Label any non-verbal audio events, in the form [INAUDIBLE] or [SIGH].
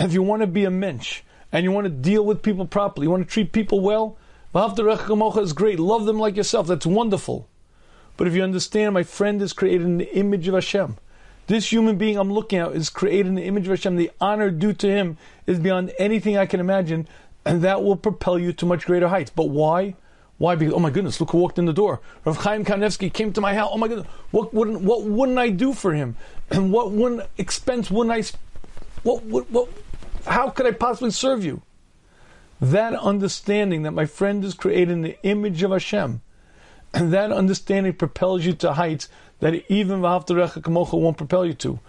if you want to be a mensch and you want to deal with people properly, you want to treat people well, is great. Love them like yourself. That's wonderful. But if you understand, my friend is created in the image of Hashem. This human being I'm looking at is created in the image of Hashem. The honor due to him is beyond anything I can imagine, and that will propel you to much greater heights. But why? Why? Because oh my goodness, look who walked in the door. Rav Chaim Kanevsky came to my house. Oh my goodness, what wouldn't what wouldn't I do for him? And [CLEARS THROAT] what wouldn't expense wouldn't I? What what what? How could I possibly serve you? That understanding that my friend is created in the image of Hashem, and [CLEARS THROAT] that understanding propels you to heights that even V'Ahavta L'Reacha K'Mocha won't propel you to.